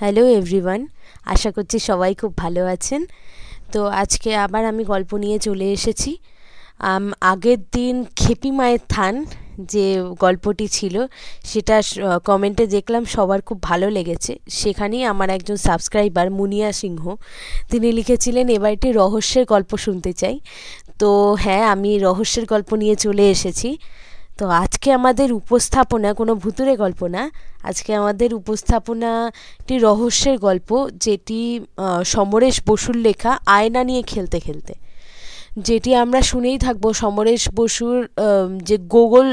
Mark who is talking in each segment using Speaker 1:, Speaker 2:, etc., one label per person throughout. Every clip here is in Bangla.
Speaker 1: হ্যালো এভরিওয়ান আশা করছি সবাই খুব ভালো আছেন। তো আজকে আবার আমি গল্প নিয়ে চলে এসেছি। আগের দিন খেপি মায়ের থান যে গল্পটি ছিল, সেটা কমেন্টে দেখলাম সবার খুব ভালো লেগেছে। সেখানেই আমার একজন সাবস্ক্রাইবার মুনিয়া সিংহ, তিনি লিখেছিলেন, এবার একটি রহস্যের গল্প শুনতে চাই। তো হ্যাঁ আমি রহস্যের গল্প নিয়ে চলে এসেছি। তো আজকে আমাদের উপস্থাপনা, কোনো ভুতুরে গল্প না, আজকে আমাদের উপস্থাপনা একটি রহস্যের গল্প, যেটি সমরেশ বসুর লেখা আয়না নিয়ে খেলতে খেলতে। যেটি আমরা শুনেই থাকব সমরেশ বসুর যে গোগল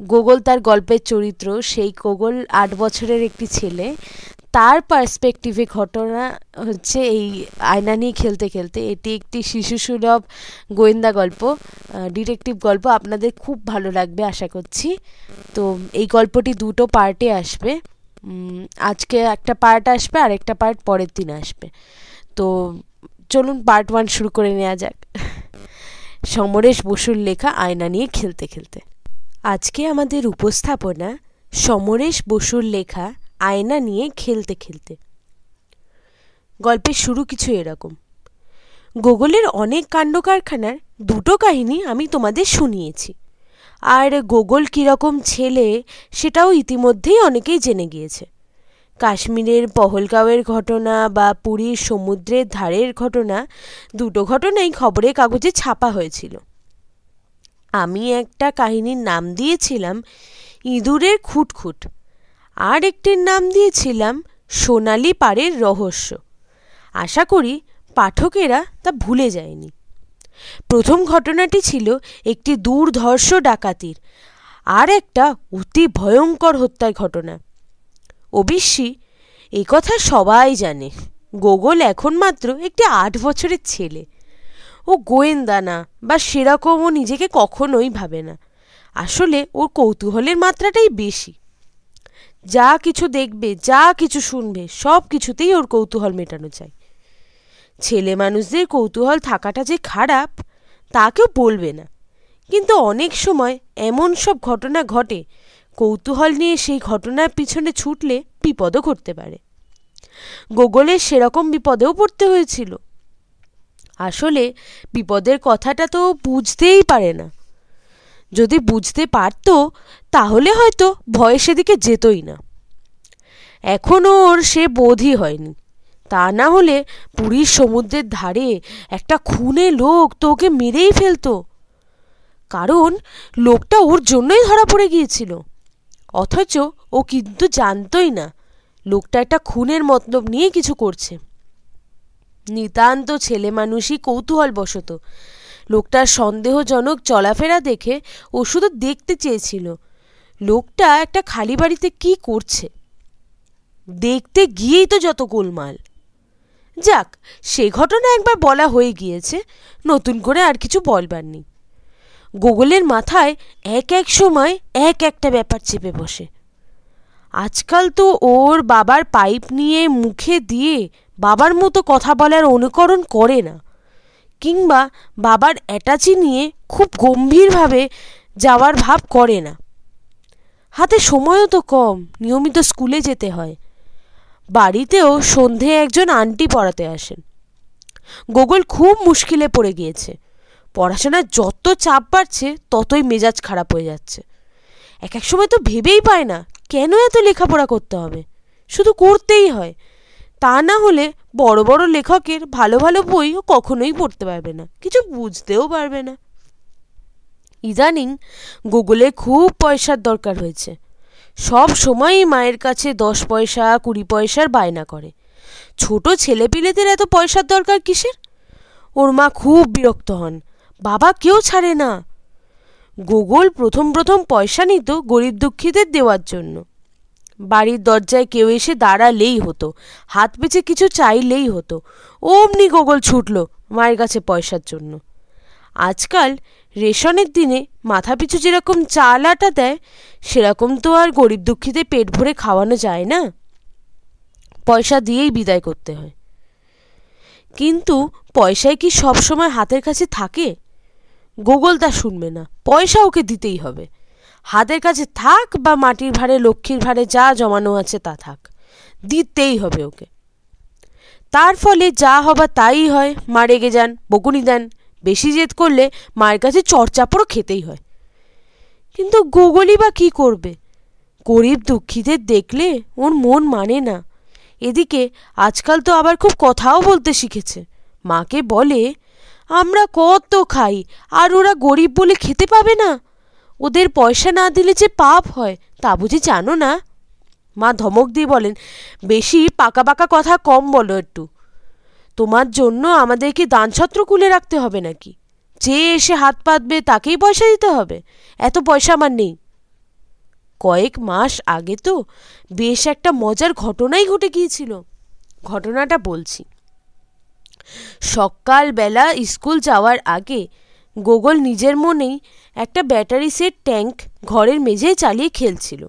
Speaker 1: গোগল তার গল্পের চরিত্র, সেই গোগল আট বছরের একটি ছেলে। তার পার্সপেক্টিভে ঘটনা হচ্ছে এই আয়না নিয়ে খেলতে খেলতে এটি একটি শিশু সুলভ গোয়েন্দা গল্প ডিটেকটিভ গল্প। আপনাদের খুব ভালো লাগবে আশা করছি। তো এই গল্পটি দুটো পার্টে আসবে। আজকে একটা পার্ট আসবে আর একটা পার্ট পরের দিন আসবে। তো চলুন পার্ট ওয়ান শুরু করে নেওয়া যাক। সমরেশ বসুর লেখা আয়না নিয়ে খেলতে খেলতে। আজকে আমাদের উপস্থাপনা সমরেশ বসুর লেখা আয়না নিয়ে খেলতে খেলতে। গল্পের শুরু কিছু এরকম। গোগলের অনেক কাণ্ড কারখানার দুটো কাহিনী আমি তোমাদের শুনিয়েছি। আর গোগল কীরকম ছেলে সেটাও ইতিমধ্যেই অনেকেই জেনে গিয়েছে। কাশ্মীরের পহলগাঁওয়ের ঘটনা বা পুরীর সমুদ্রের ধারের ঘটনা দুটো ঘটনাই খবরের কাগজে ছাপা হয়েছিল। আমি একটা কাহিনীর নাম দিয়েছিলাম, ইঁদুরের খুটখুট। আর একটির নাম দিয়েছিলাম সোনালি পাড়ের রহস্য। আশা করি পাঠকেরা তা ভুলে যায়নি। প্রথম ঘটনাটি ছিল একটি দূরধর্ষ ডাকাতির আর একটা অতি ভয়ঙ্কর হত্যার ঘটনা। অবশ্যই এ কথা সবাই জানে। গোগল এখন মাত্র একটি আট বছরের ছেলে। ও গোয়েন্দা না বা সেরকমও নিজেকে কখনোই ভাবে না। আসলে ওর কৌতূহলের মাত্রাটাই বেশি। যা কিছু দেখবে, যা কিছু শুনবে, সব কিছুতেই ওর কৌতূহল মেটানো চাই। ছেলে মানুষদের কৌতূহল থাকাটা যে খারাপ, তা কেউ বলবে না। কিন্তু অনেক সময় এমন সব ঘটনা ঘটে, কৌতূহল নিয়ে সেই ঘটনার পিছনে ছুটলে বিপদও ঘটতে পারে। গোগলের সেরকম বিপদেও পড়তে হয়েছিল। আসলে বিপদের কথাটা তো বুঝতেই পারে না। যদি বুঝতে পারত, তাহলে হয়তো ভয় সেদিকে যেতই না। এখনও ওর সে বোধই হয়নি। তা না হলে পুরীর সমুদ্রের ধারে একটা খুনে লোক তো ওকে মেরেই ফেলতো। কারণ লোকটা ওর জন্যই ধরা পড়ে গিয়েছিল। অথচ ও কিন্তু জানতই না, লোকটা একটা খুনের মতলব নিয়ে কিছু করছে। নিতান্ত ছেলে মানুষই কৌতূহল বশত লোকটার সন্দেহজনক চলাফেরা দেখে ও শুধু দেখতে চেয়েছিল, লোকটা একটা খালি বাড়িতে কি করছে? দেখতে গিয়েই তো যত গোলমাল। যাক, সে ঘটনা একবার বলা হয়ে গিয়েছে, নতুন করে আর কিছু বলবার নেই। গোগলের মাথায় এক এক সময় এক একটা ব্যাপার চেপে বসে। আজকাল তো ওর বাবার পাইপ নিয়ে মুখে দিয়ে বাবার মতো কথা বলার অনুকরণ করে না। কিংবা বাবার অ্যাটাচি নিয়ে খুব গম্ভীরভাবে যাওয়ার ভাব করে না। হাতে সময়ও তো কম, নিয়মিত স্কুলে যেতে হয়। বাড়িতেও সন্ধে একজন আন্টি পড়াতে আসেন। গোগল খুব মুশকিলে পড়ে গিয়েছে। পড়াশোনার যত চাপ বাড়ছে, ততই মেজাজ খারাপ হয়ে যাচ্ছে। এক এক সময় তো ভেবেই পায় না, কেন এত লেখাপড়া করতে হবে? শুধু করতেই হয়। তা না হলে বড় বড় লেখকের ভালো ভালো বইও কখনোই পড়তে পারবে না। কিছু বুঝতেও পারবে না। ইদানিং গুগলে খুব পয়সার দরকার হয়েছে। সব সময়ই মায়ের কাছে দশ পয়সা, কুড়ি পয়সার বায়না করে। ছোট ছেলেপিলেদের এত পয়সার দরকার কিসের? ওর মা খুব বিরক্ত হন। বাবা কেউ ছাড়ে না। গুগল প্রথম প্রথম পয়সা নিত গরিব দুঃখীদের দেওয়ার জন্য। বাড়ির দরজায় কেউ এসে দাঁড়ালেই হতো, হাত পেছে কিছু চাইলেই হতো। অমনি গোগল ছুটল মায়ের কাছে পয়সার জন্য। আজকাল রেশনের দিনে মাথাপিছু যেরকম চাল আটা দেয়, সেরকম তো আর গরিব দুঃখীদের পেট ভরে খাওয়ানো যায় না। পয়সা দিয়েই বিদায় করতে হয়। কিন্তু পয়সায় কি সব সময় হাতের কাছে থাকে? গোগল তা শুনবে না। পয়সা ওকে দিতেই হবে। হাতের কাছে থাক বা মাটির ভারে লক্ষ্মীর ভারে যা জমানো আছে তা থাক। দিতেই হবে ওকে। তার ফলে যা হবার তাই হয়। মা রেগে যান, বকুনি দেন। বেশি জেদ করলে মায়ের কাছে চরচাপড়ও খেতেই হয়। কিন্তু গুগলই বা কী করবে? গরিব দুঃখীদের দেখলে ওর মন মানে না। এদিকে আজকাল তো আবার খুব কথাও বলতে শিখেছে। মাকে বলে, আমরা কত খাই, আর ওরা গরিব বলে খেতে পাবে না? ওদের পয়সা না দিলে যে পাপ হয়, তা বুঝি জানো না? মা ধমক দিয়ে বলেন, বেশি পাকা পাকা কথা কম বলো একটু। তোমার জন্য আমাদেরকে দানছত্র কুলে রাখতে হবে নাকি? যে এসে হাত পাতবে তাকেই পয়সা দিতে হবে। এত পয়সা আমার নেই। কয়েক মাস আগে তো বেশ একটা মজার ঘটনাই ঘটে গিয়েছিল। ঘটনাটা বলছি। সকালবেলা স্কুল যাওয়ার আগে গোগল নিজের মনেই একটা ব্যাটারি সেট ট্যাঙ্ক ঘরের মেঝেয় চালিয়ে খেলছিল।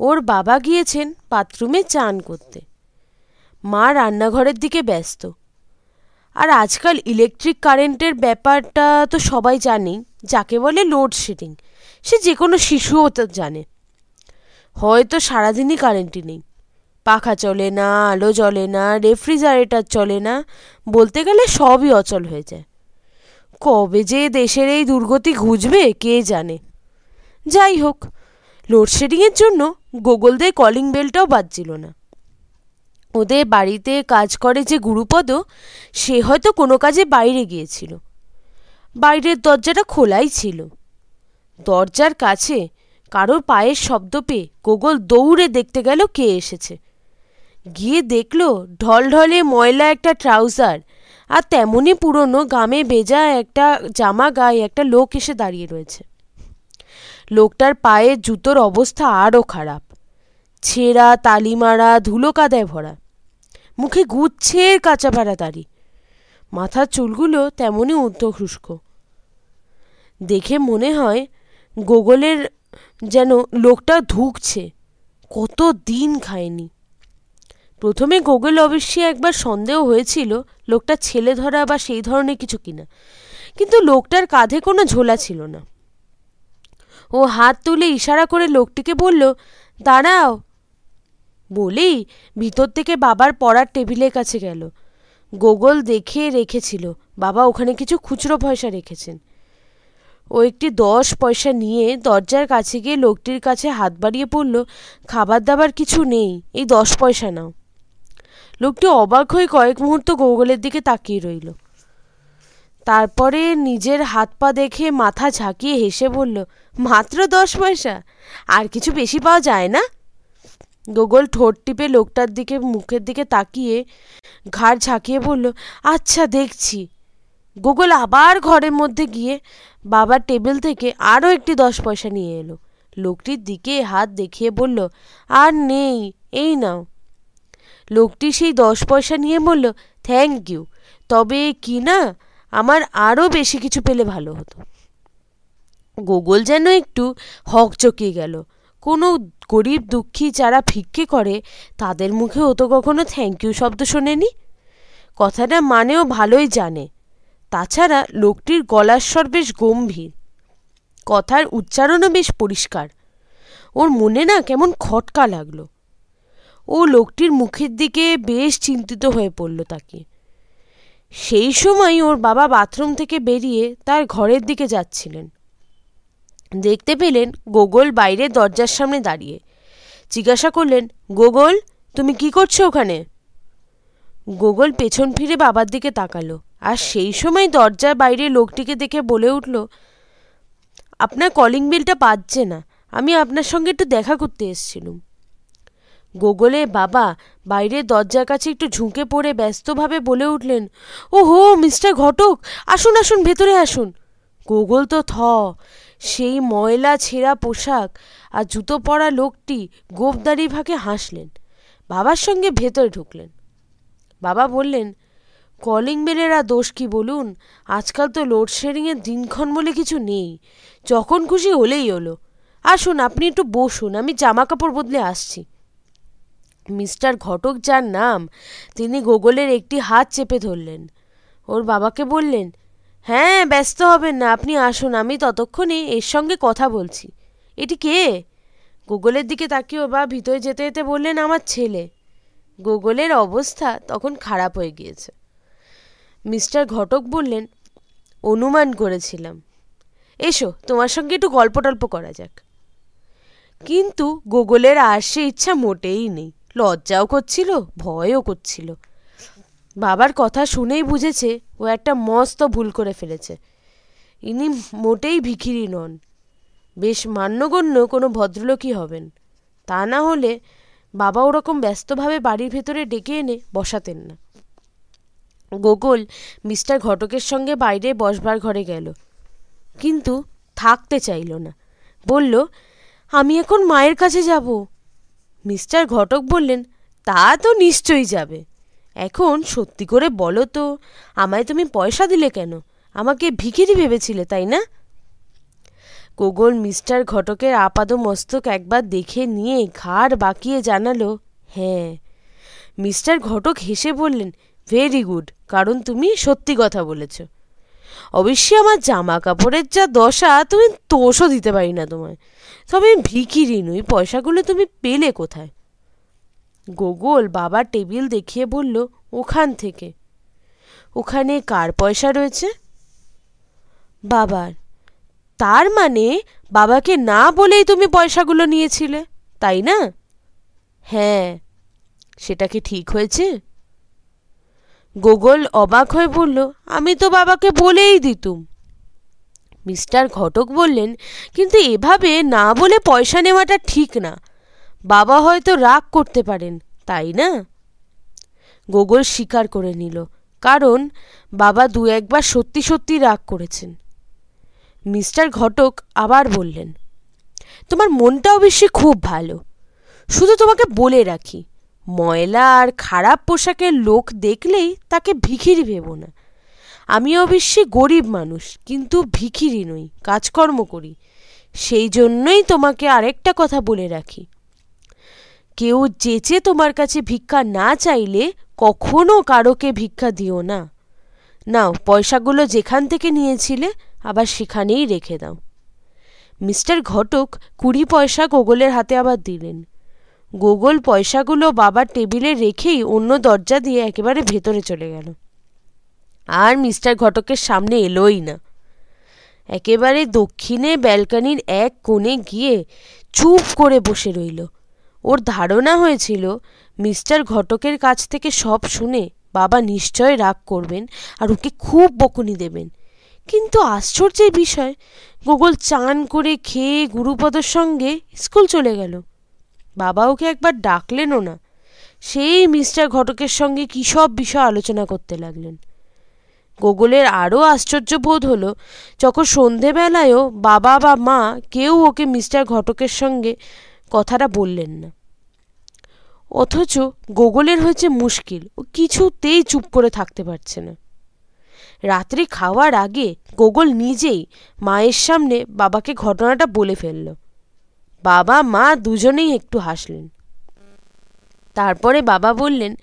Speaker 1: ওর বাবা গিয়েছেন বাথরুমে চান করতে। মা রান্নাঘরের দিকে ব্যস্ত। আর আজকাল ইলেকট্রিক কারেন্টের ব্যাপারটা তো সবাই জানেই যাকে বলে লোডশেডিং। সে যে কোনো শিশুও তো জানে। হয়তো সারাদিনই কারেন্টই নেই। পাখা চলে না, আলো জ্বলে না, রেফ্রিজারেটর চলে না, বলতে গেলে সবই অচল হয়ে যায়। কবে যে দেশের এই দুর্গতি ঘুচবে, কে জানে? যাই হোক, লোডশেডিংয়ের জন্য গোগলদের কলিং বেলটাও বাজছিল না। ওদের বাড়িতে কাজ করে যে গুরুপদ সে হয়তো কোনো কাজে বাইরে গিয়েছিল। বাইরের দরজাটা খোলাই ছিল। দরজার কাছে কারোর পায়ের শব্দ পেয়ে গোগল দৌড়ে দেখতে গেল কে এসেছে। গিয়ে দেখল ঢলঢলে ময়লা একটা ট্রাউজার আর তেমনই পুরনো গামে বেজা একটা জামা গায়ে একটা লোক এসে দাঁড়িয়ে রয়েছে। লোকটার পায়ে জুতোর অবস্থা আরও খারাপ। ছেঁড়া তালি মারা ধুলো কাদায় ভরা। মুখে গুচ্ছের কাঁচা পাড়া দাড়ি। মাথার চুলগুলো তেমনই ঊর্ধ্বখ্রুষ্ক দেখে মনে হয় গোগলের যেন লোকটা ধুকছে। কত দিন খায়নি। প্রথমে গোগল অবশ্যই একবার সন্দেহ হয়েছিল, লোকটা ছেলে ধরা বা সেই ধরনের কিছু কিনা। কিন্তু লোকটার কাঁধে কোনো ঝোলা ছিল না। ও হাত তুলে ইশারা করে লোকটিকে বলল, দাঁড়াও। বলেই ভিতর থেকে বাবার পড়ার টেবিলের কাছে গেল। গোগল দেখে রেখেছিল, বাবা, ওখানে কিছু খুচরো পয়সা রেখেছেন। ও একটি দশ পয়সা নিয়ে দরজার কাছে গিয়ে লোকটির কাছে হাত বাড়িয়ে পড়ল খাবার দাবার কিছু নেই, এই দশ পয়সা নাও। লোকটি অবাক হয়ে কয়েক মুহূর্ত গোগলের দিকে তাকিয়ে রইল। তারপরে নিজের হাত পা দেখে মাথা ঝাঁকিয়ে হেসে বলল, মাত্র দশ পয়সা? আর কিছু বেশি পাওয়া যায় না? গোগল ঠোঁট টিপে লোকটার দিকে, মুখের দিকে তাকিয়ে ঘাড় ঝাঁকিয়ে বলল আচ্ছা দেখছি। গোগল আবার ঘরের মধ্যে গিয়ে বাবার টেবিল থেকে আরও একটি দশ পয়সা নিয়ে এলো। লোকটির দিকে হাত দেখিয়ে বলল, আর নেই, এই নাও। লোকটি সেই দশ পয়সা নিয়ে বলল থ্যাংক ইউ তবে কি না, আমার আরও বেশি কিছু পেলে ভালো হতো। গোগল যেন একটু হক চকিয়ে গেল। কোনো গরিব দুঃখী যারা ভিক্ষে করে, তাদের মুখে ও তো কখনো থ্যাংক ইউ শব্দ শোনেনি। কথাটা মানেও ভালোই জানে। তাছাড়া লোকটির গলার স্বর বেশ গম্ভীর। কথার উচ্চারণও বেশ পরিষ্কার। ওর মনে না কেমন খটকা লাগল। ও লোকটির মুখের দিকে বেশ চিন্তিত হয়ে পড়ল তাকে। সেই সময় ওর বাবা বাথরুম থেকে বেরিয়ে তার ঘরের দিকে যাচ্ছিলেন। দেখতে পেলেন গোগল বাইরে দরজার সামনে দাঁড়িয়ে। জিজ্ঞাসা করলেন, গোগল, তুমি কি করছ ওখানে? গোগল পেছন ফিরে বাবার দিকে তাকালো আর সেই সময় দরজার বাইরে লোকটিকে দেখে বলে উঠল, আপনার কলিং বিলটা বাজছে না। আমি আপনার সঙ্গে একটু দেখা করতে এসেছিলুম। গোগলে, বাবা, বাইরের দরজার কাছে একটু ঝুঁকে পড়ে ব্যস্তভাবে বলে উঠলেন ও হো মিস্টার ঘটক, আসুন আসুন, ভেতরে আসুন। গোগল তো থ, সেই ময়লা ছেঁড়া পোশাক আর জুতো পরা লোকটি গোপদারি ভাগে হাসলেন। বাবার সঙ্গে ভেতরে ঢুকলেন। বাবা বললেন, কলিং বেলের আর দোষ কি বলুন? আজকাল তো লোডশেডিংয়ের দিনক্ষণ বলে কিছু নেই। যখন খুশি হলেই হলো। আসুন, আপনি একটু বসুন, আমি জামা কাপড় বদলে আসছি। মিস্টার ঘটক যার নাম, তিনি গোগলের একটি হাত চেপে ধরলেন। ওর বাবাকে বললেন হ্যাঁ ব্যস্ত হবেন না, আপনি আসুন, আমি ততক্ষণে এর সঙ্গে কথা বলছি। এটি কে? গুগলের দিকে তাকিয়ে বা ভিতরে যেতে যেতে বললেন, আমার ছেলে। গোগলের অবস্থা তখন খারাপ হয়ে গিয়েছে। মিস্টার ঘটক বললেন, অনুমান করেছিলাম। এসো, তোমার সঙ্গে একটু গল্প টল্প করা যাক। কিন্তু গোগলের আর সে ইচ্ছা মোটেই নেই। লজ্জাও করছিল, ভয়ও করছিল। বাবার কথা শুনেই বুঝেছে, ও একটা মস্ত ভুল করে ফেলেছে। ইনি মোটেই ভিখিরি নন। বেশ মান্যগণ্য কোনো ভদ্রলোকই হবেন। তা না হলে বাবা ওরকম ব্যস্তভাবে বাড়ির ভেতরে ডেকে এনে বসাতেন না। গোগল মিস্টার ঘটকের সঙ্গে বাইরে বসবার ঘরে গেল। কিন্তু থাকতে চাইল না। বলল, আমি এখন মায়ের কাছে যাব। মিস্টার ঘটক বললেন, তা তো নিশ্চয়ই যাবে। এখন সত্যি করে বলো তো, আমায় তুমি পয়সা দিলে কেন? আমাকে ভিখিরি ভেবেছিলে, তাই না? গোগল মিস্টার ঘটকের আপাদ মস্তক একবার দেখে নিয়ে ঘাড় বাঁকিয়ে জানালো হ্যাঁ। মিস্টার ঘটক হেসে বললেন, ভেরি গুড, কারণ তুমি সত্যি কথা বলেছ। অবশ্যই আমার জামা কাপড়ের যা দশা, তুমি তোষও দিতে পারি না তোমায়। তবে ভিখিরি নই, পয়সাগুলো তুমি পেলে কোথায়? গোগল বাবার টেবিল দেখিয়ে বলল, ওখান থেকে। ওখানে কার পয়সা রয়েছে? বাবার। তার মানে বাবাকে না বলেই তুমি পয়সাগুলো নিয়েছিলে, তাই না? হ্যাঁ। সেটা কি ঠিক হয়েছে? গোগল অবাক হয়ে বলল, আমি তো বাবাকে বলেই দিতুম। মিস্টার ঘটক বললেন, কিন্তু এভাবে না বলে পয়সা নেওয়াটা ঠিক না। বাবা হয়তো রাগ করতে পারেন, তাই না? গোগল স্বীকার করে নিল, কারণ বাবা দু একবার সত্যি সত্যি রাগ করেছেন। মিস্টার ঘটক আবার বললেন, তোমার মনটা অবশ্যই খুব ভালো। শুধু তোমাকে বলে রাখি, ময়লা আর খারাপ পোশাকের লোক দেখলেই তাকে ভিখিরি ভেব না। আমি অবশ্যই গরিব মানুষ, কিন্তু ভিখিরি নই, কাজকর্ম করি। সেই জন্যই তোমাকে আরেকটা কথা বলে রাখি। কেউ যেচে তোমার কাছে ভিক্ষা না চাইলে কখনো কারোকে ভিক্ষা দিও না। নাও, পয়সাগুলো যেখান থেকে নিয়েছিলে, আবার সেখানেই রেখে দাও। মিস্টার ঘটক কুড়ি পয়সা গোগলের হাতে আবার দিলেন। গোগল পয়সাগুলো বাবার টেবিলে রেখেই অন্য দরজা দিয়ে একেবারে ভেতরে চলে গেল। আর মিস্টার ঘটকের সামনে এলোই না। একেবারে দক্ষিণে ব্যালকানির এক কোণে গিয়ে চুপ করে বসে রইল। ওর ধারণা হয়েছিল, মিস্টার ঘটকের কাছ থেকে সব শুনে বাবা নিশ্চয় রাগ করবেন আর ওকে খুব বকুনি দেবেন। কিন্তু আশ্চর্যের বিষয়, গোগল চান করে খেয়ে গুরুপদর সঙ্গে স্কুল চলে গেল। বাবা ওকে একবার ডাকলেনও না। সেই মিস্টার ঘটকের সঙ্গে কী সব বিষয় আলোচনা করতে লাগলেন। গোগলের আরও আশ্চর্য বোধ হলো, যখন সন্ধেবেলায়ও বাবা বা মা কেউ ওকে মিস্টার ঘটকের সঙ্গে কথাটা বললেন না। অথচ গোগলের হয়েছে মুশকিল, ও কিছুতেই চুপ করে থাকতে পারছে না। রাত্রি খাওয়ার আগে গোগল নিজেই মায়ের সামনে বাবাকে ঘটনাটা বলে ফেলল। বাবা, মা দুজনেই একটু হাসলেন। তারপরে বাবা বললেন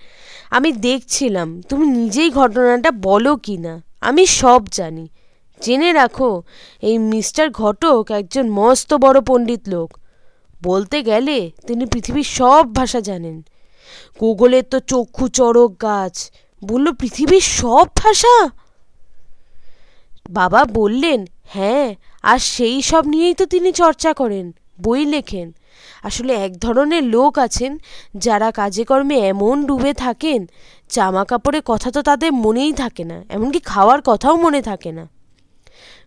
Speaker 1: আমি দেখছিলাম, তুমি নিজেই ঘটনাটা বলো কি না? আমি সব জানি। জেনে রাখো, এই মিস্টার ঘটক একজন মস্ত বড় পণ্ডিত লোক। বলতে গেলে তিনি পৃথিবীর সব ভাষা জানেন। গুগলের তো চক্ষু চড়ক গাছ। বলল, পৃথিবীর সব ভাষা? বাবা বললেন হ্যাঁ আর সেই সব নিয়েই তো তিনি চর্চা করেন। বই লেখেন। আসলে এক ধরনের লোক আছেন যারা কাজে কর্মে এমন ডুবে থাকেন, জামা কাপড়ের কথা তো তাদের মনেই থাকে না, এমনকি খাওয়ার কথাও মনে থাকে না।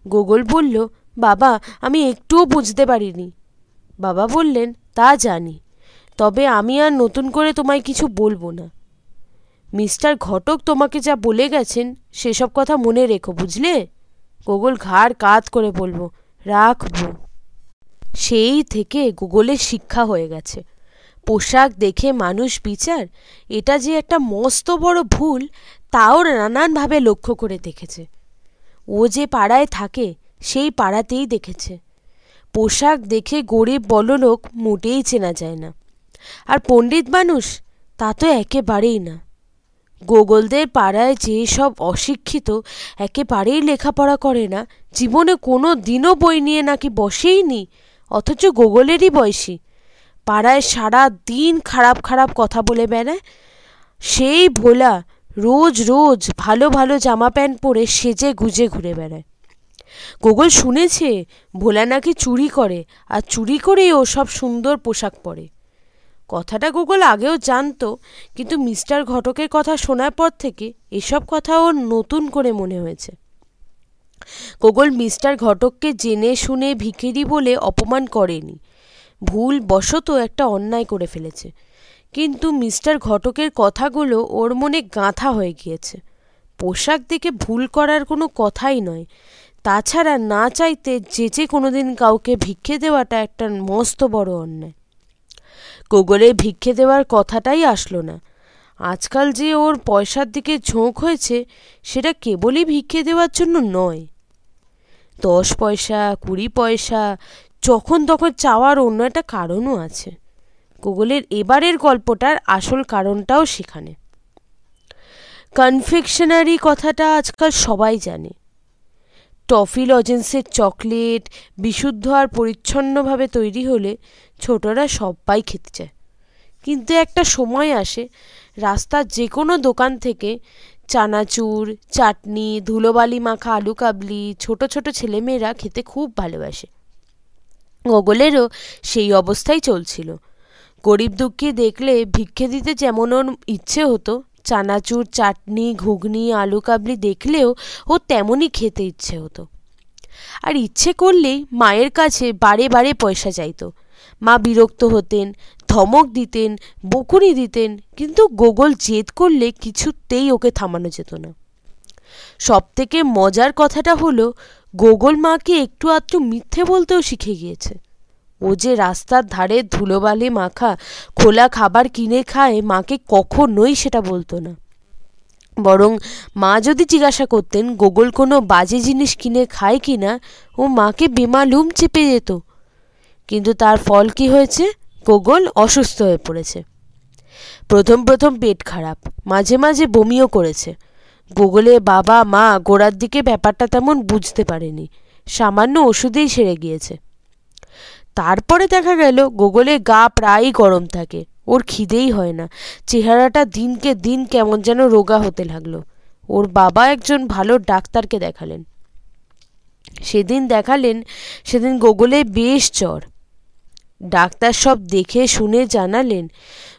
Speaker 1: গোগল বলল, বাবা, আমি একটুও বুঝতে পারিনি। বাবা বললেন, তা জানি, তবে আমি আর নতুন করে তোমায় কিছু বলব না। মিস্টার ঘটক তোমাকে যা বলে গেছেন, সেসব কথা মনে রেখো, বুঝলে? গোগল ঘাড় কাত করে বলব রাখব। সেই থেকে গুগলের শিক্ষা হয়ে গেছে। পোশাক দেখে মানুষ বিচার, এটা যে একটা মস্ত বড় ভুল, তাও নানানভাবে লক্ষ্য করে দেখেছে। ও যে পাড়ায় থাকে, সেই পাড়াতেই দেখেছে। পোশাক দেখে গরিব বললোক মোটেই চেনা যায় না। আর পণ্ডিত মানুষ, তা তো একেবারেই না। গোগলদের পাড়ায় যে সব অশিক্ষিত, একেবারেই লেখাপড়া করে না, জীবনে কোনো দিনও বই নিয়ে নাকি বসেই নি অথচ গোগলেরই বয়সী। পাড়ায় সারা দিন খারাপ খারাপ কথা বলে বেড়ায়। সেই ভোলা রোজ রোজ ভালো ভালো জামা প্যান্ট পরে সেজে গুজে ঘুরে বেড়ায়। গোগল শুনেছে ভোলা নাকি চুরি করে আর চুরি করেই ও সব সুন্দর পোশাক পরে। কথাটা গুগল আগেও জানতো, কিন্তু মিস্টার ঘটকের কথা শোনার পর থেকে এসব কথা ওর নতুন করে মনে হয়েছে। গোগল মিস্টার ঘটককে জেনে শুনে ভিখিরি বলে অপমান করেনি। ভুল বশত একটা অন্যায় করে ফেলেছে। কিন্তু মিস্টার ঘটকের কথাগুলো ওর মনে গাঁথা হয়ে গিয়েছে। পোশাক দেখে ভুল করার কোনো কথাই নয়। তাছাড়া না চাইতে যে যেচে কোনোদিন কাউকে ভিক্ষে দেওয়াটা একটা মস্ত বড় অন্যায়। গোগলে ভিক্ষে দেওয়ার কথাটাই আসলো না। আজকাল যে ওর পয়সার দিকে ঝোঁক হয়েছে, সেটা কেবলই ভিক্ষে দেওয়ার জন্য নয়। দশ পয়সা, কুড়ি পয়সা, যখন তখন চাওয়ার অন্য একটা কারণও আছে। গুগলের এবারের গল্পটার আসল কারণটাও সেখানে। কনফেকশনারি কথাটা আজকাল সবাই জানে। টফি লজেন্সের চকলেট বিশুদ্ধ আর পরিচ্ছন্নভাবে তৈরি হলে ছোটরা সবাই খেতে চায়। কিন্তু একটা সময় আসে রাস্তার যে কোনো দোকান থেকে চানাচুর, চাটনি, ধুলোবালি মাখা, আলু কাবলি, ছোট ছোট ছেলেমেয়েরা খেতে খুব ভালোবাসে। গগলেরও সেই অবস্থাই চলছিল। গরিব দুঃখী দেখলে ভিক্ষে দিতে যেমন ওর ইচ্ছে হতো, চানাচুর, চাটনি, ঘুগনি, আলু কাবলি দেখলেও ও তেমনই খেতে ইচ্ছে হতো। আর ইচ্ছে করলেই মায়ের কাছে বারে বারে পয়সা চাইতো। মা বিরক্ত হতেন, ধমক দিতেন, বকুনি দিতেন, কিন্তু গোগল জেদ করলে কিছুতেই ওকে থামানো যেত না। সব থেকে মজার কথাটা হলো, গোগল মাকে একটু আধটু মিথ্যে বলতেও শিখে গিয়েছে। ও যে রাস্তার ধারে ধুলোবালি মাখা, খোলা খাবার কিনে খায়, মাকে কখনোই সেটা বলতো না। বরং মা যদি জিজ্ঞাসা করতেন, গোগল কোনো বাজে জিনিস কিনে খায় কি না ও মাকে বেমালুম চেপে যেত। কিন্তু তার ফল কি হয়েছে? গোগল অসুস্থ হয়ে পড়েছে। প্রথম প্রথম পেট খারাপ, মাঝে মাঝে বমিও করেছে। গোগলে বাবা, মা গোড়ার দিকে ব্যাপারটা তেমন বুঝতে পারেনি। সামান্য ওষুধেই সেরে গিয়েছে। তারপরে দেখা গেল, গোগলে গা প্রায়ই গরম থাকে। ওর খিদেই হয় না। চেহারাটা দিনকে দিন কেমন যেন রোগা হতে লাগল। ওর বাবা একজন ভালো ডাক্তারকে দেখালেন। সেদিন দেখালেন, সেদিন গোগলে বেশ জ্বর। ডাক্তার সব দেখে শুনে জানালেন,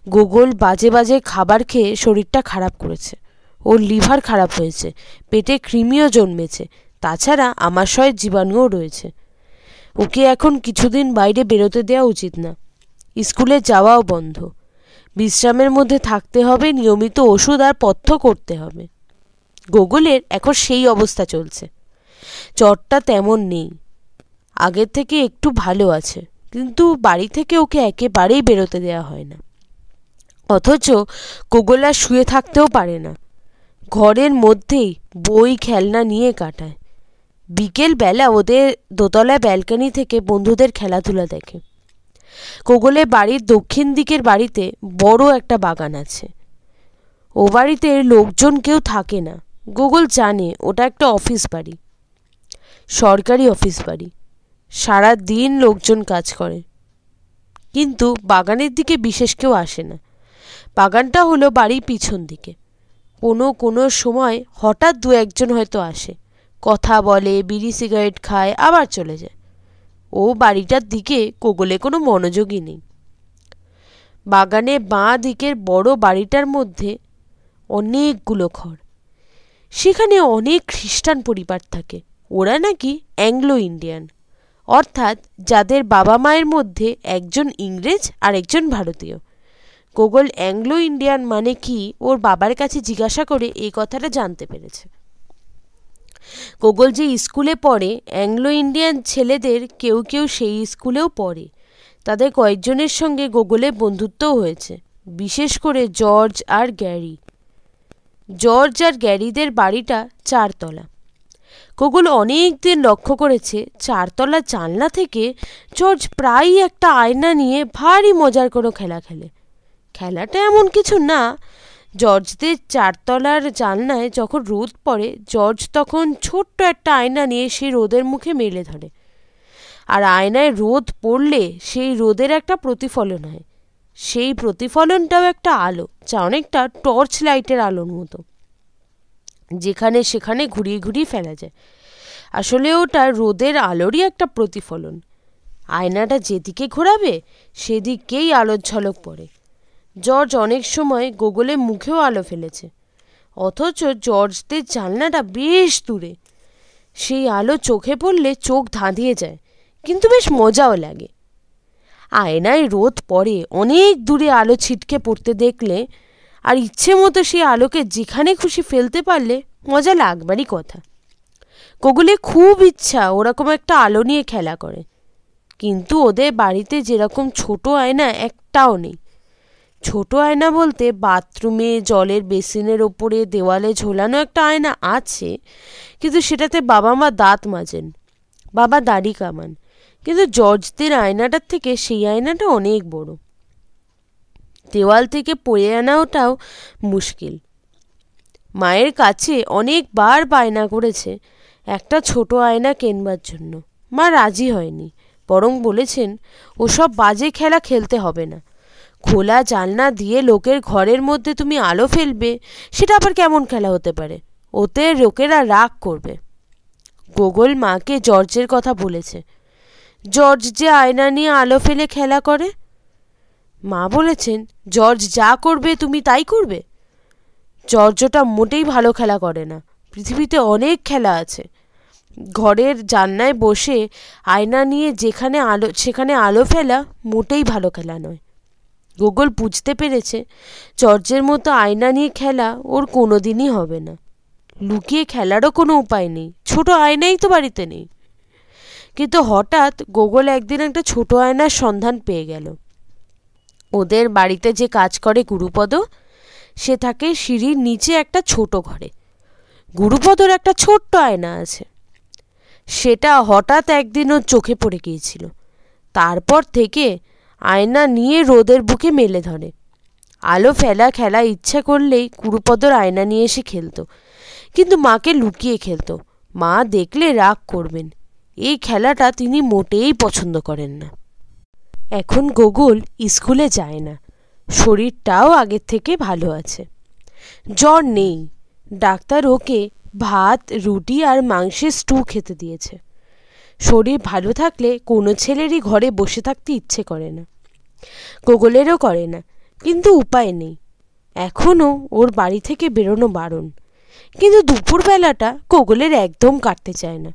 Speaker 1: গোগল বাজে বাজে খাবার খেয়ে শরীরটা খারাপ করেছে। ওর লিভার খারাপ হয়েছে, পেটে কৃমিও জন্মেছে, তাছাড়া আমাশয়ের জীবাণুও রয়েছে। ওকে এখন কিছুদিন বাইরে বেরোতে দেওয়া উচিত না। স্কুলে যাওয়াও বন্ধ। বিশ্রামের মধ্যে থাকতে হবে, নিয়মিত ওষুধ আর পথ্য করতে হবে। গোগলের এখন সেই অবস্থা চলছে। চটটা তেমন নেই। আগের থেকে একটু ভালো আছে। কিন্তু বাড়ি থেকে ওকে একেবারেই বেরোতে দেওয়া হয় না। অথচ গোগলা শুয়ে থাকতেও পারে না। ঘরের মধ্যেই বই খেলনা নিয়ে কাটায়। বিকেল বেলা ওদের দোতলায় ব্যালকানি থেকে বন্ধুদের খেলাধুলা দেখে। কোগলে বাড়ির দক্ষিণ দিকের বাড়িতে বড় একটা বাগান আছে। ও বাড়িতে লোকজন কেউ থাকে না। গুগল জানে ওটা একটা অফিস বাড়ি। সরকারি অফিস বাড়ি। সারা দিন লোকজন কাজ করে। কিন্তু বাগানের দিকে বিশেষ কেউ আসে না। বাগানটা হলো বাড়ির পিছন দিকে। কোনো কোনো সময় হঠাৎ দু একজন হয়তো আসে। কথা বলে, বিড়ি সিগারেট খায়, আবার চলে যায়। ও বাড়িটার দিকে কোগলে কোনো মনোযোগই নেই। বাগানে বাঁ দিকের বড় বাড়িটার মধ্যে অনেকগুলো ঘর। সেখানে অনেক খ্রিস্টান পরিবার থাকে। ওরা নাকি অ্যাংলো ইন্ডিয়ান। অর্থাৎ যাদের বাবা মায়ের মধ্যে একজন ইংরেজ আর একজন ভারতীয়। গোগল অ্যাংলো ইন্ডিয়ান মানে কি? ওর বাবার কাছে জিজ্ঞাসা করে এই কথাটা জানতে পেরেছে। গোগল যে স্কুলে পড়ে, অ্যাংলো ইন্ডিয়ান ছেলেদের কেউ কেউ সেই স্কুলেও পড়ে। তাদের কয়েকজনের সঙ্গে গোগলের বন্ধুত্বও হয়েছে, বিশেষ করে জর্জ আর গ্যারি। জর্জ আর গ্যারিদের বাড়িটা চারতলা। গোগল অনেক দিন লক্ষ্য করেছে। চারতলা জানলা থেকে জর্জ প্রায়ই একটা আয়না নিয়ে ভারী মজার কোনো খেলা খেলে। খেলাটা এমন কিছু না। জর্জদের চারতলার জানলায় যখন রোদ পড়ে, জর্জ তখন ছোট্ট একটা আয়না নিয়ে সেই রোদের মুখে মেলে ধরে। আর আয়নায় রোদ পড়লে সেই রোদের একটা প্রতিফলন হয়। সেই প্রতিফলনটাও একটা আলো, যা অনেকটা টর্চ লাইটের আলোর মতো। যেখানে সেখানে ঘুরিয়ে ঘুরিয়ে ফেলা যায়। আসলে ওটা রোদের আলোরই একটা প্রতিফলন। আয়নাটা যেদিকে ঘোরাবে, সেদিকেই আলোর ঝলক পড়ে। জর্জ অনেক সময় গোগলে মুখেও আলো ফেলেছে। অথচ জর্জদের জানলাটা বেশ দূরে। সেই আলো চোখে পড়লে চোখ ধাঁধিয়ে যায়, কিন্তু বেশ মজাও লাগে। আয়নায় রোদ পড়ে, অনেক দূরে আলো ছিটকে পড়তে দেখলে আর ইচ্ছে মতো সেই আলোকে যেখানে খুশি ফেলতে পারলে মজা লাগবারই কথা। কোগুলে খুব ইচ্ছা ওরকম একটা আলো নিয়ে খেলা করে। কিন্তু ওদের বাড়িতে যেরকম ছোট আয়না একটাও নেই। ছোট আয়না বলতে বাথরুমে, জলের বেসিনের ওপরে, দেওয়ালে ঝোলানো একটা আয়না আছে, কিন্তু সেটাতে বাবা মা দাঁত মাজেন, বাবা দাড়ি কামান। কিন্তু জর্জদের আয়নাটার থেকে সেই আয়নাটা অনেক বড়। দেওয়াল থেকে পড়ে আনাওটাও মুশকিল। মায়ের কাছে অনেকবার বায়না করেছে একটা ছোট আয়না কেনবার জন্য। মা রাজি হয়নি, বরং বলেছেন, ওসব বাজে খেলা খেলতে হবে না। খোলা জানলা দিয়ে লোকের ঘরের মধ্যে তুমি আলো ফেলবে, সেটা আবার কেমন খেলা হতে পারে? ওতে লোকেরা রাগ করবে। গোগল মাকে জর্জের কথা বলেছে। জর্জ যে আয়না নিয়ে আলো ফেলে খেলা করে মা বলেছেন, জর্জ যা করবে তুমি তাই করবে। জর্জটা মোটেই ভালো খেলা করে না। পৃথিবীতে অনেক খেলা আছে। ঘরের জানলায় বসে আয়না নিয়ে যেখানে আলো, সেখানে আলো ফেলা মোটেই ভালো খেলা নয়। গুগল বুঝতে পেরেছে, জর্জের মতো আয়না নিয়ে খেলা ওর কোনো দিনই হবে না। লুকিয়ে খেলারও কোনো উপায় নেই। ছোট আয়নাই তো বাড়িতে নেই। কিন্তু হঠাৎ গোগল একদিন একটা ছোট আয়নার সন্ধান পেয়ে গেল। ওদের বাড়িতে যে কাজ করে গুরুপদ, সে থাকে সিঁড়ির নিচে একটা ছোট ঘরে। গুরুপদর একটা ছোট্ট আয়না আছে। সেটা হঠাৎ একদিন ওর চোখে পড়ে গিয়েছিল। তারপর থেকে আয়না নিয়ে রোদের বুকে মেলে ধরে। আলো ফেলা খেলা ইচ্ছা করলেই গুরুপদর আয়না নিয়ে এসে খেলতো। কিন্তু মাকে লুকিয়ে খেলতো। মা দেখলে রাগ করবেন। এই খেলাটা তিনি মোটেই পছন্দ করেন না। এখন গোগল স্কুলে যায় না। শরীরটাও আগের থেকে ভালো আছে। জ্বর নেই। ডাক্তার ওকে ভাত, রুটি আর মাংসের স্টু খেতে দিয়েছে। শরীর ভালো থাকলে কোনো ছেলেরই ঘরে বসে থাকতে ইচ্ছে করে না। গোগলেরও করে না। কিন্তু উপায় নেই। এখনও ওর বাড়ি থেকে বেরোনো বারণ। কিন্তু দুপুরবেলাটা গোগলের একদম কাটতে চায় না।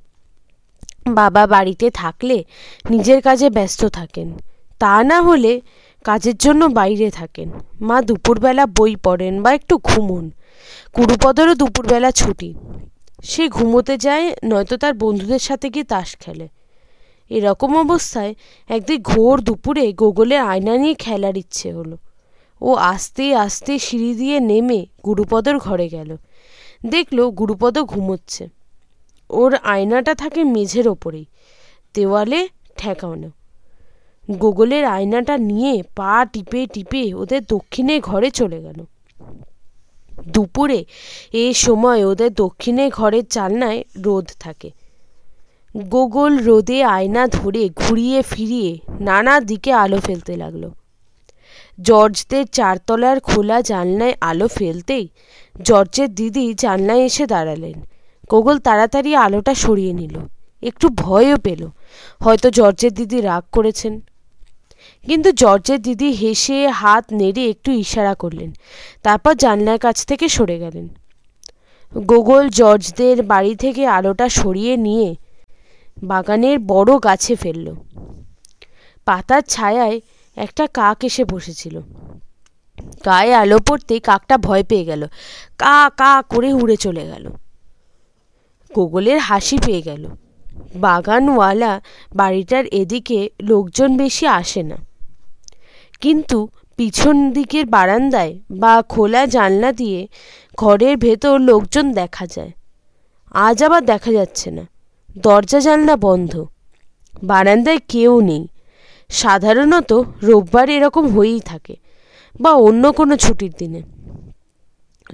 Speaker 1: বাবা বাড়িতে থাকলে নিজের কাজে ব্যস্ত থাকেন। তা না হলে কাজের জন্য বাইরে থাকেন। মা দুপুরবেলা বই পড়েন বা একটু ঘুমোন। কুরুপদরও দুপুরবেলা ছুটি। সে ঘুমোতে যায়, নয়তো তার বন্ধুদের সাথে গিয়ে তাস খেলে। এরকম অবস্থায় একদিন ঘোর দুপুরে গোগলের আয়না নিয়ে খেলার ইচ্ছে হলো। ও আস্তে আস্তে সিঁড়ি দিয়ে নেমে গুরুপদর ঘরে গেল। দেখল গুরুপদ ঘুমোচ্ছে। ওর আয়নাটা থাকে মেঝের ওপরেই। দেওয়ালে ঠেকানো। গোগলের আয়নাটা নিয়ে পা টিপে টিপে ওদের দক্ষিণে ঘরে চলে গেল। দুপুরে এ সময় ওদের দক্ষিণে ঘরের চালনায় রোদ থাকে। গোগল রোদে আয়না ধরে ঘুরিয়ে ফিরিয়ে নানা দিকে আলো ফেলতে লাগল। জর্জদের চারতলার খোলা জানলায় আলো ফেলতেই জর্জের দিদি জানলায় এসে দাঁড়ালেন। গোগল তাড়াতাড়ি আলোটা সরিয়ে নিল। একটু ভয়ও পেল। হয়তো জর্জের দিদি রাগ করেছেন। কিন্তু জর্জের দিদি হেসে হাত নেড়ে একটু ইশারা করলেন। তারপর জানলার কাছ থেকে সরে গেলেন। গোগল জর্জদের বাড়ি থেকে আলোটা সরিয়ে নিয়ে বাগানের বড় গাছে ফেলল। পাতার ছায়ায় একটা কাক এসে বসেছিল। গায়ে আলো পড়তেই কাকটা ভয় পেয়ে গেল। কা কা করে উড়ে চলে গেল। গোগলের হাসি পেয়ে গেল। বাগানওয়ালা বাড়িটার এদিকে লোকজন বেশি আসে না। কিন্তু পিছন দিকের বারান্দায় বা খোলা জানলা দিয়ে ঘরের ভেতর লোকজন দেখা যায়। আজ আবার দেখা যাচ্ছে না। দরজা, জানলা বন্ধ। বারান্দায় কেউ নেই। সাধারণত রোববার এরকম হয়েই থাকে বা অন্য কোনো ছুটির দিনে।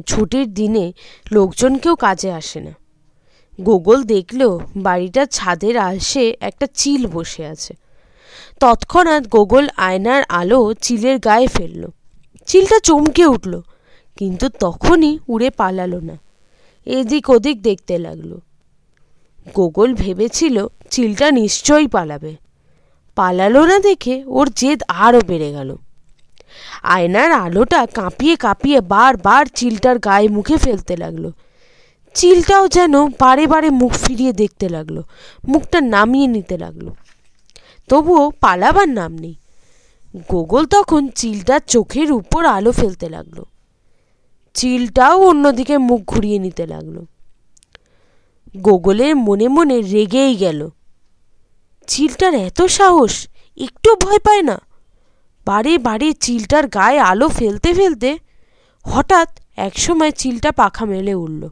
Speaker 1: ছুটির দিনে লোকজন কেউ কাজে আসে না। গোগল দেখল বাড়িটার ছাদের আশে একটা চিল বসে আছে। তৎক্ষণাৎ গোগল আয়নার আলো চিলের গায়ে ফেলল। চিলটা চমকে উঠল, কিন্তু তখনই উড়ে পালালো না। এদিক ওদিক দেখতে লাগল। গোগল ভেবেছিল চিলটা নিশ্চয়ই পালাবে। পালালো না দেখে ওর জেদ আরও বেড়ে গেল। আয়নার আলোটা কাঁপিয়ে কাঁপিয়ে বারবার চিলটার গায়ে মুখে ফেলতে লাগল। চিলটাও যেন বারে বারে মুখ ফিরিয়ে দেখতে লাগল, মুখটা নামিয়ে নিতে লাগল। তবুও পালাবার নাম নেই। গোগল তখন চিলটার চোখের উপর আলো ফেলতে লাগল। চিলটাও অন্যদিকে মুখ ঘুরিয়ে নিতে লাগল। গোগলের মনে মনে রেগেই গেল। চিলটার এত সাহস, একটু ভয় পায় না। বারে বারে চিলটার গায়ে আলো ফেলতে ফেলতে হঠাৎ একসময় চিলটা পাখা মেলে উঠল।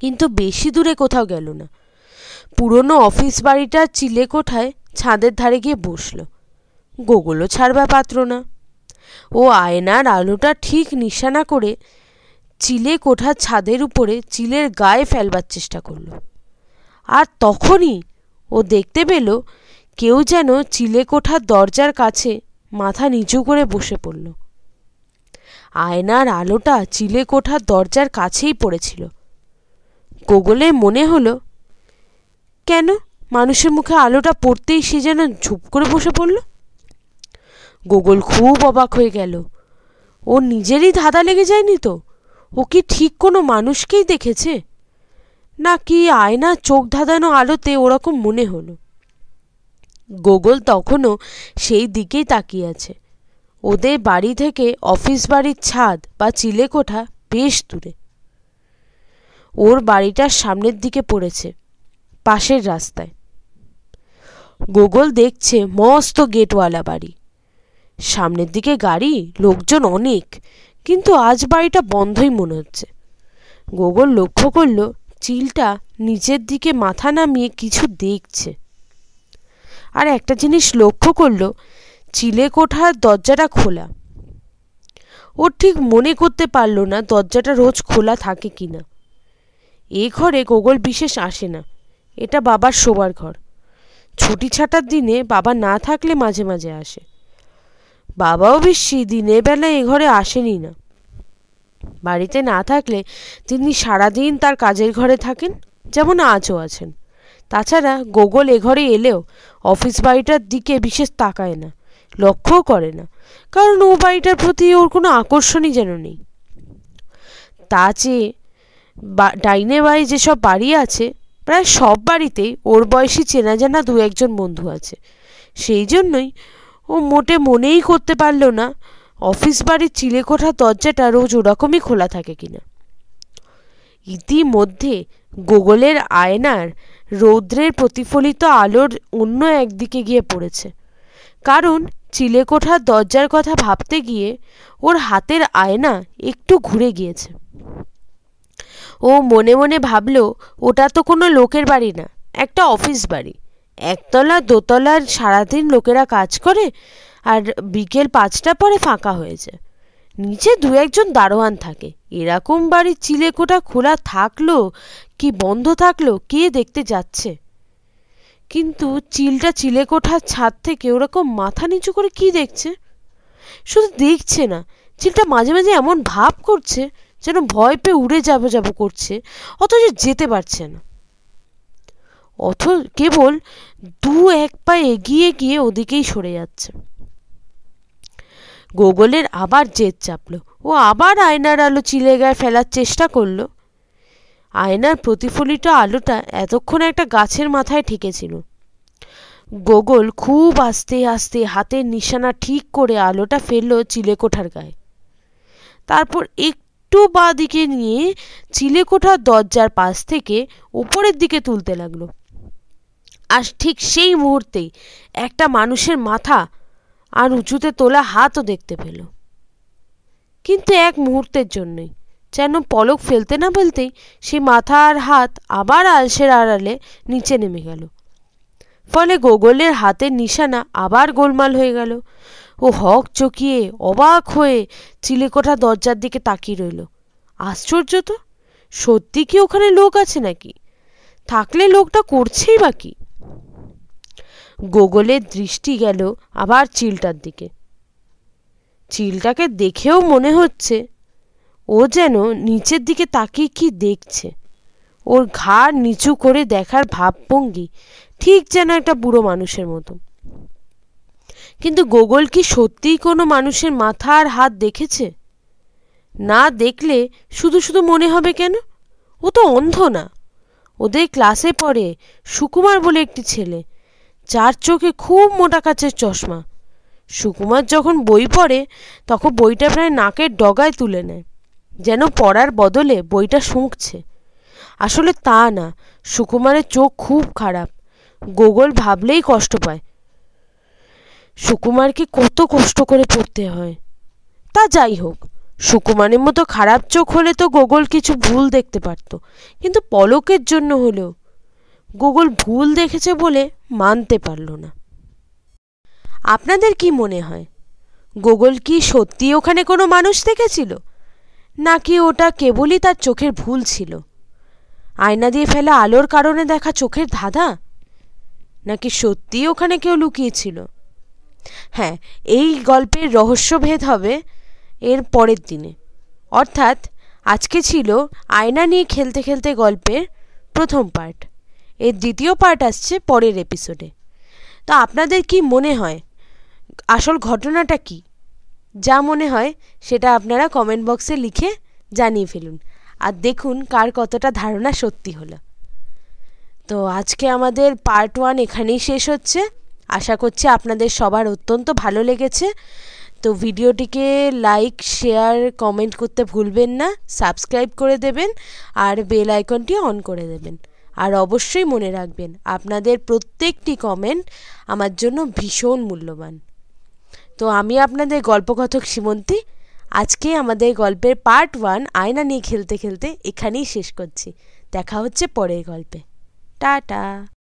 Speaker 1: কিন্তু বেশি দূরে কোথাও গেল না। পুরনো অফিস বাড়িটার চিলে কোঠায় ছাদের ধারে গিয়ে বসল। গোগলও ছাড়বা পাত্র না। ও আয়নার আলোটা ঠিক নিশানা করে চিলে কোঠার ছাদের উপরে চিলের গায়ে ফেলবার চেষ্টা করল। আর তখনই ও দেখতে পেল কেউ যেন চিলে কোঠার দরজার কাছে মাথা নিচু করে বসে পড়ল। আয়নার আলোটা চিলে কোঠার দরজার কাছেই পড়েছিল। গোগলে মনে হলো, কেন? মানুষের মুখে আলোটা পড়তেই সে যেন ঝুপ করে বসে পড়ল। গোগল খুব অবাক হয়ে গেল। ও নিজেরই ধাঁধা লেগে যায়নি তো? ও কি ঠিক কোনো মানুষকেই দেখেছে? নাকি আয়না চোখ ধাঁধানো আলোতে ওরকম মনে হলো? গোগল তখনও সেই দিকেই তাকিয়ে আছে। ওদের বাড়ি থেকে অফিস বাড়ির ছাদ বা চিলেকোঠা বেশ দূরে। ওর বাড়িটার সামনের দিকে পড়েছে, পাশের রাস্তায়। গোগল দেখছে মস্ত গেটওয়ালা বাড়ি। সামনের দিকে গাড়ি, লোকজন অনেক, কিন্তু আজ বাড়িটা বন্ধই মনে হচ্ছে। গোগল লক্ষ্য করল, চিলটা নিচের দিকে মাথা নামিয়ে কিছু দেখছে। আর একটা জিনিস লক্ষ্য করল, চিলে কোঠার দরজাটা খোলা। ওর ঠিক মনে করতে পারল না দরজাটা রোজ খোলা থাকে কিনা। এ ঘরে গোগল বিশেষ আসে না। এটা বাবার শোবার ঘর। ছুটি ছাটার দিনে বাবা না থাকলে মাঝে মাঝে আসে। বাবাও বেশি দিনের বেলা এ ঘরে আসেনি না। বাড়িতে না থাকলে তিনি সারাদিন তার কাজের ঘরে থাকেন, যেমন আজও আছেন। তাছাড়া গোগল এ ঘরে এলেও অফিস বাড়িটার দিকে বিশেষ তাকায় না, লক্ষ্যও করে না, কারণ ও বাড়িটার প্রতি ওর কোনো আকর্ষণই যেন নেই। তা চেয়ে ডাইনে বাই যেসব বাড়ি আছে প্রায় সব বাড়িতেই ওর বয়সী চেনা জানা দু একজন বন্ধু আছে। সেই জন্যই ও মোটে মনেই করতে পারল না, অফিস বাড়ির চিলেকোঠা দরজাটা রোজ ওরকমই খোলা থাকে কিনা। ইতিমধ্যে গোগলের আয়নার রৌদ্রের প্রতিফলিত আলোর অন্য একদিকে গিয়ে পড়েছে। কারণ চিলেকোঠার দরজার কথা ভাবতে গিয়ে ওর হাতের আয়না একটু ঘুরে গিয়েছে। ও মনে মনে ভাবল, ওটা তো কোনো লোকের বাড়ি না, একটা অফিস বাড়ি। একতলা দোতলার সারাদিন লোকেরা কাজ করে, আর বিকেল পাঁচটা পরে ফাঁকা হয়েছে নিচে দু একজন দারোয়ান থাকে। এরকম বাড়ির চিলেকোটা খোলা থাকল, কি বন্ধ থাকল, কে দেখতে যাচ্ছে? কিন্তু চিলটা চিলেকোঠার ছাদ থেকে ওরকম মাথা নিচু করে কি দেখছে? শুধু দেখছে না, চিলটা মাঝে মাঝে এমন ভাব করছে যেন ভয় পেয়ে উড়ে যাব যাব করছে, অথচ যেতে পারছে না। অথ, কেবল দু এক পা এগিয়ে গিয়ে ওদিকেই সরে যাচ্ছে। গোগলের আবার জেদ চাপল। ও আবার আয়নার আলো চিলে গায়ে ফেলার চেষ্টা করল। আয়নার প্রতিফলিত আলোটা এতক্ষণ একটা গাছের মাথায় ঠেকেছিল। গোগল খুব আস্তে আস্তে হাতের নিশানা ঠিক করে আলোটা ফেলল চিলেকোঠার গায়ে। তারপর একটু বাঁ দিকে নিয়ে চিলেকোঠার দরজার পাশ থেকে উপরের দিকে তুলতে লাগল। আর ঠিক সেই মুহূর্তেই একটা মানুষের মাথা আর উঁচুতে তোলা হাতও দেখতে পেল। কিন্তু এক মুহূর্তের জন্যই, যেন পলক ফেলতে না ফেলতেই সেই মাথা আর হাত আবার আলসের আড়ালে নিচে নেমে গেল। ফলে গোগলের হাতের নিশানা আবার গোলমাল হয়ে গেল। ও হক চকিয়ে অবাক হয়ে চিলেকোঠা দরজার দিকে তাকিয়ে রইল। আশ্চর্য তো, সত্যি কি ওখানে লোক আছে নাকি? থাকলে লোকটা করছেই বা কি? গোগলের দৃষ্টি গেল আবার চিলটার দিকে। চিলটাকে দেখেও মনে হচ্ছে ও যেন নিচের দিকে তাকিয়ে কি দেখছে। ওর ঘাড় নিচু করে দেখার ভাবভঙ্গি ঠিক যেন একটা বুড়ো মানুষের মতো। কিন্তু গোগল কি সত্যিই কোনো মানুষের মাথা আর হাত দেখেছে? না দেখলে শুধু শুধু মনে হবে কেন? ও তো অন্ধ না। ওদের ক্লাসে পড়ে সুকুমার বলে একটি ছেলে চার চোখে খুব মোটা কাচের চশমা। সুকুমার যখন বই পড়ে, তখন বইটা প্রায় নাকের ডগায় তুলে নেয়, যেন পড়ার বদলে বইটা শুঁকছে। আসলে তা না, সুকুমারের চোখ খুব খারাপ। গোগল ভাবলেই কষ্ট পায় সুকুমারকে কত কষ্ট করে পড়তে হয়। তা যাই হোক, সুকুমারের মতো খারাপ চোখ হলে তো গোগল কিছু ভুল দেখতে পারত। কিন্তু পলকের জন্য হলেও গোগল ভুল দেখেছে বলে মানতে পারল না। আপনাদের কি মনে হয়, গোগল কি সত্যি ওখানে কোনো মানুষ দেখেছিল? নাকি ওটা কেবলই তার চোখের ভুল ছিল? আয়না দিয়ে ফেলা আলোর কারণে দেখা চোখের ধাঁধা? নাকি সত্যি ওখানে কেউ লুকিয়েছিল? হ্যাঁ এই গল্পের রহস্যভেদ হবে এর পরের দিনে। অর্থাৎ আজকে ছিল আয়না নিয়ে খেলতে খেলতে গল্পের প্রথম পার্ট। এর দ্বিতীয় পার্ট আসছে পরের এপিসোডে। তো আপনাদের কি মনে হয়, আসল ঘটনাটা কি? যা মনে হয় সেটা আপনারা কমেন্ট বক্সে লিখে জানিয়ে ফেলুন। আর দেখুন কার কতটা ধারণা সত্যি হলো। তো আজকে আমাদের পার্ট ওয়ান এখানেই শেষ হচ্ছে। আশা করছি আপনাদের সবার অত্যন্ত ভালো লেগেছে। তো ভিডিওটিকে লাইক শেয়ার কমেন্ট করতে ভুলবেন না সাবস্ক্রাইব করে দেবেন আর বেল আইকনটি অন করে দেবেন। আর অবশ্যই মনে রাখবেন, আপনাদের প্রত্যেকটি কমেন্ট আমার জন্য ভীষণ মূল্যবান। তো আমি আপনাদের গল্পকথক সীমন্তী আজকে আমাদের গল্পের পার্ট ওয়ান আয়না নিয়ে খেলতে খেলতে এখানেই শেষ করছি। দেখা হচ্ছে পরের গল্পে। টাটা!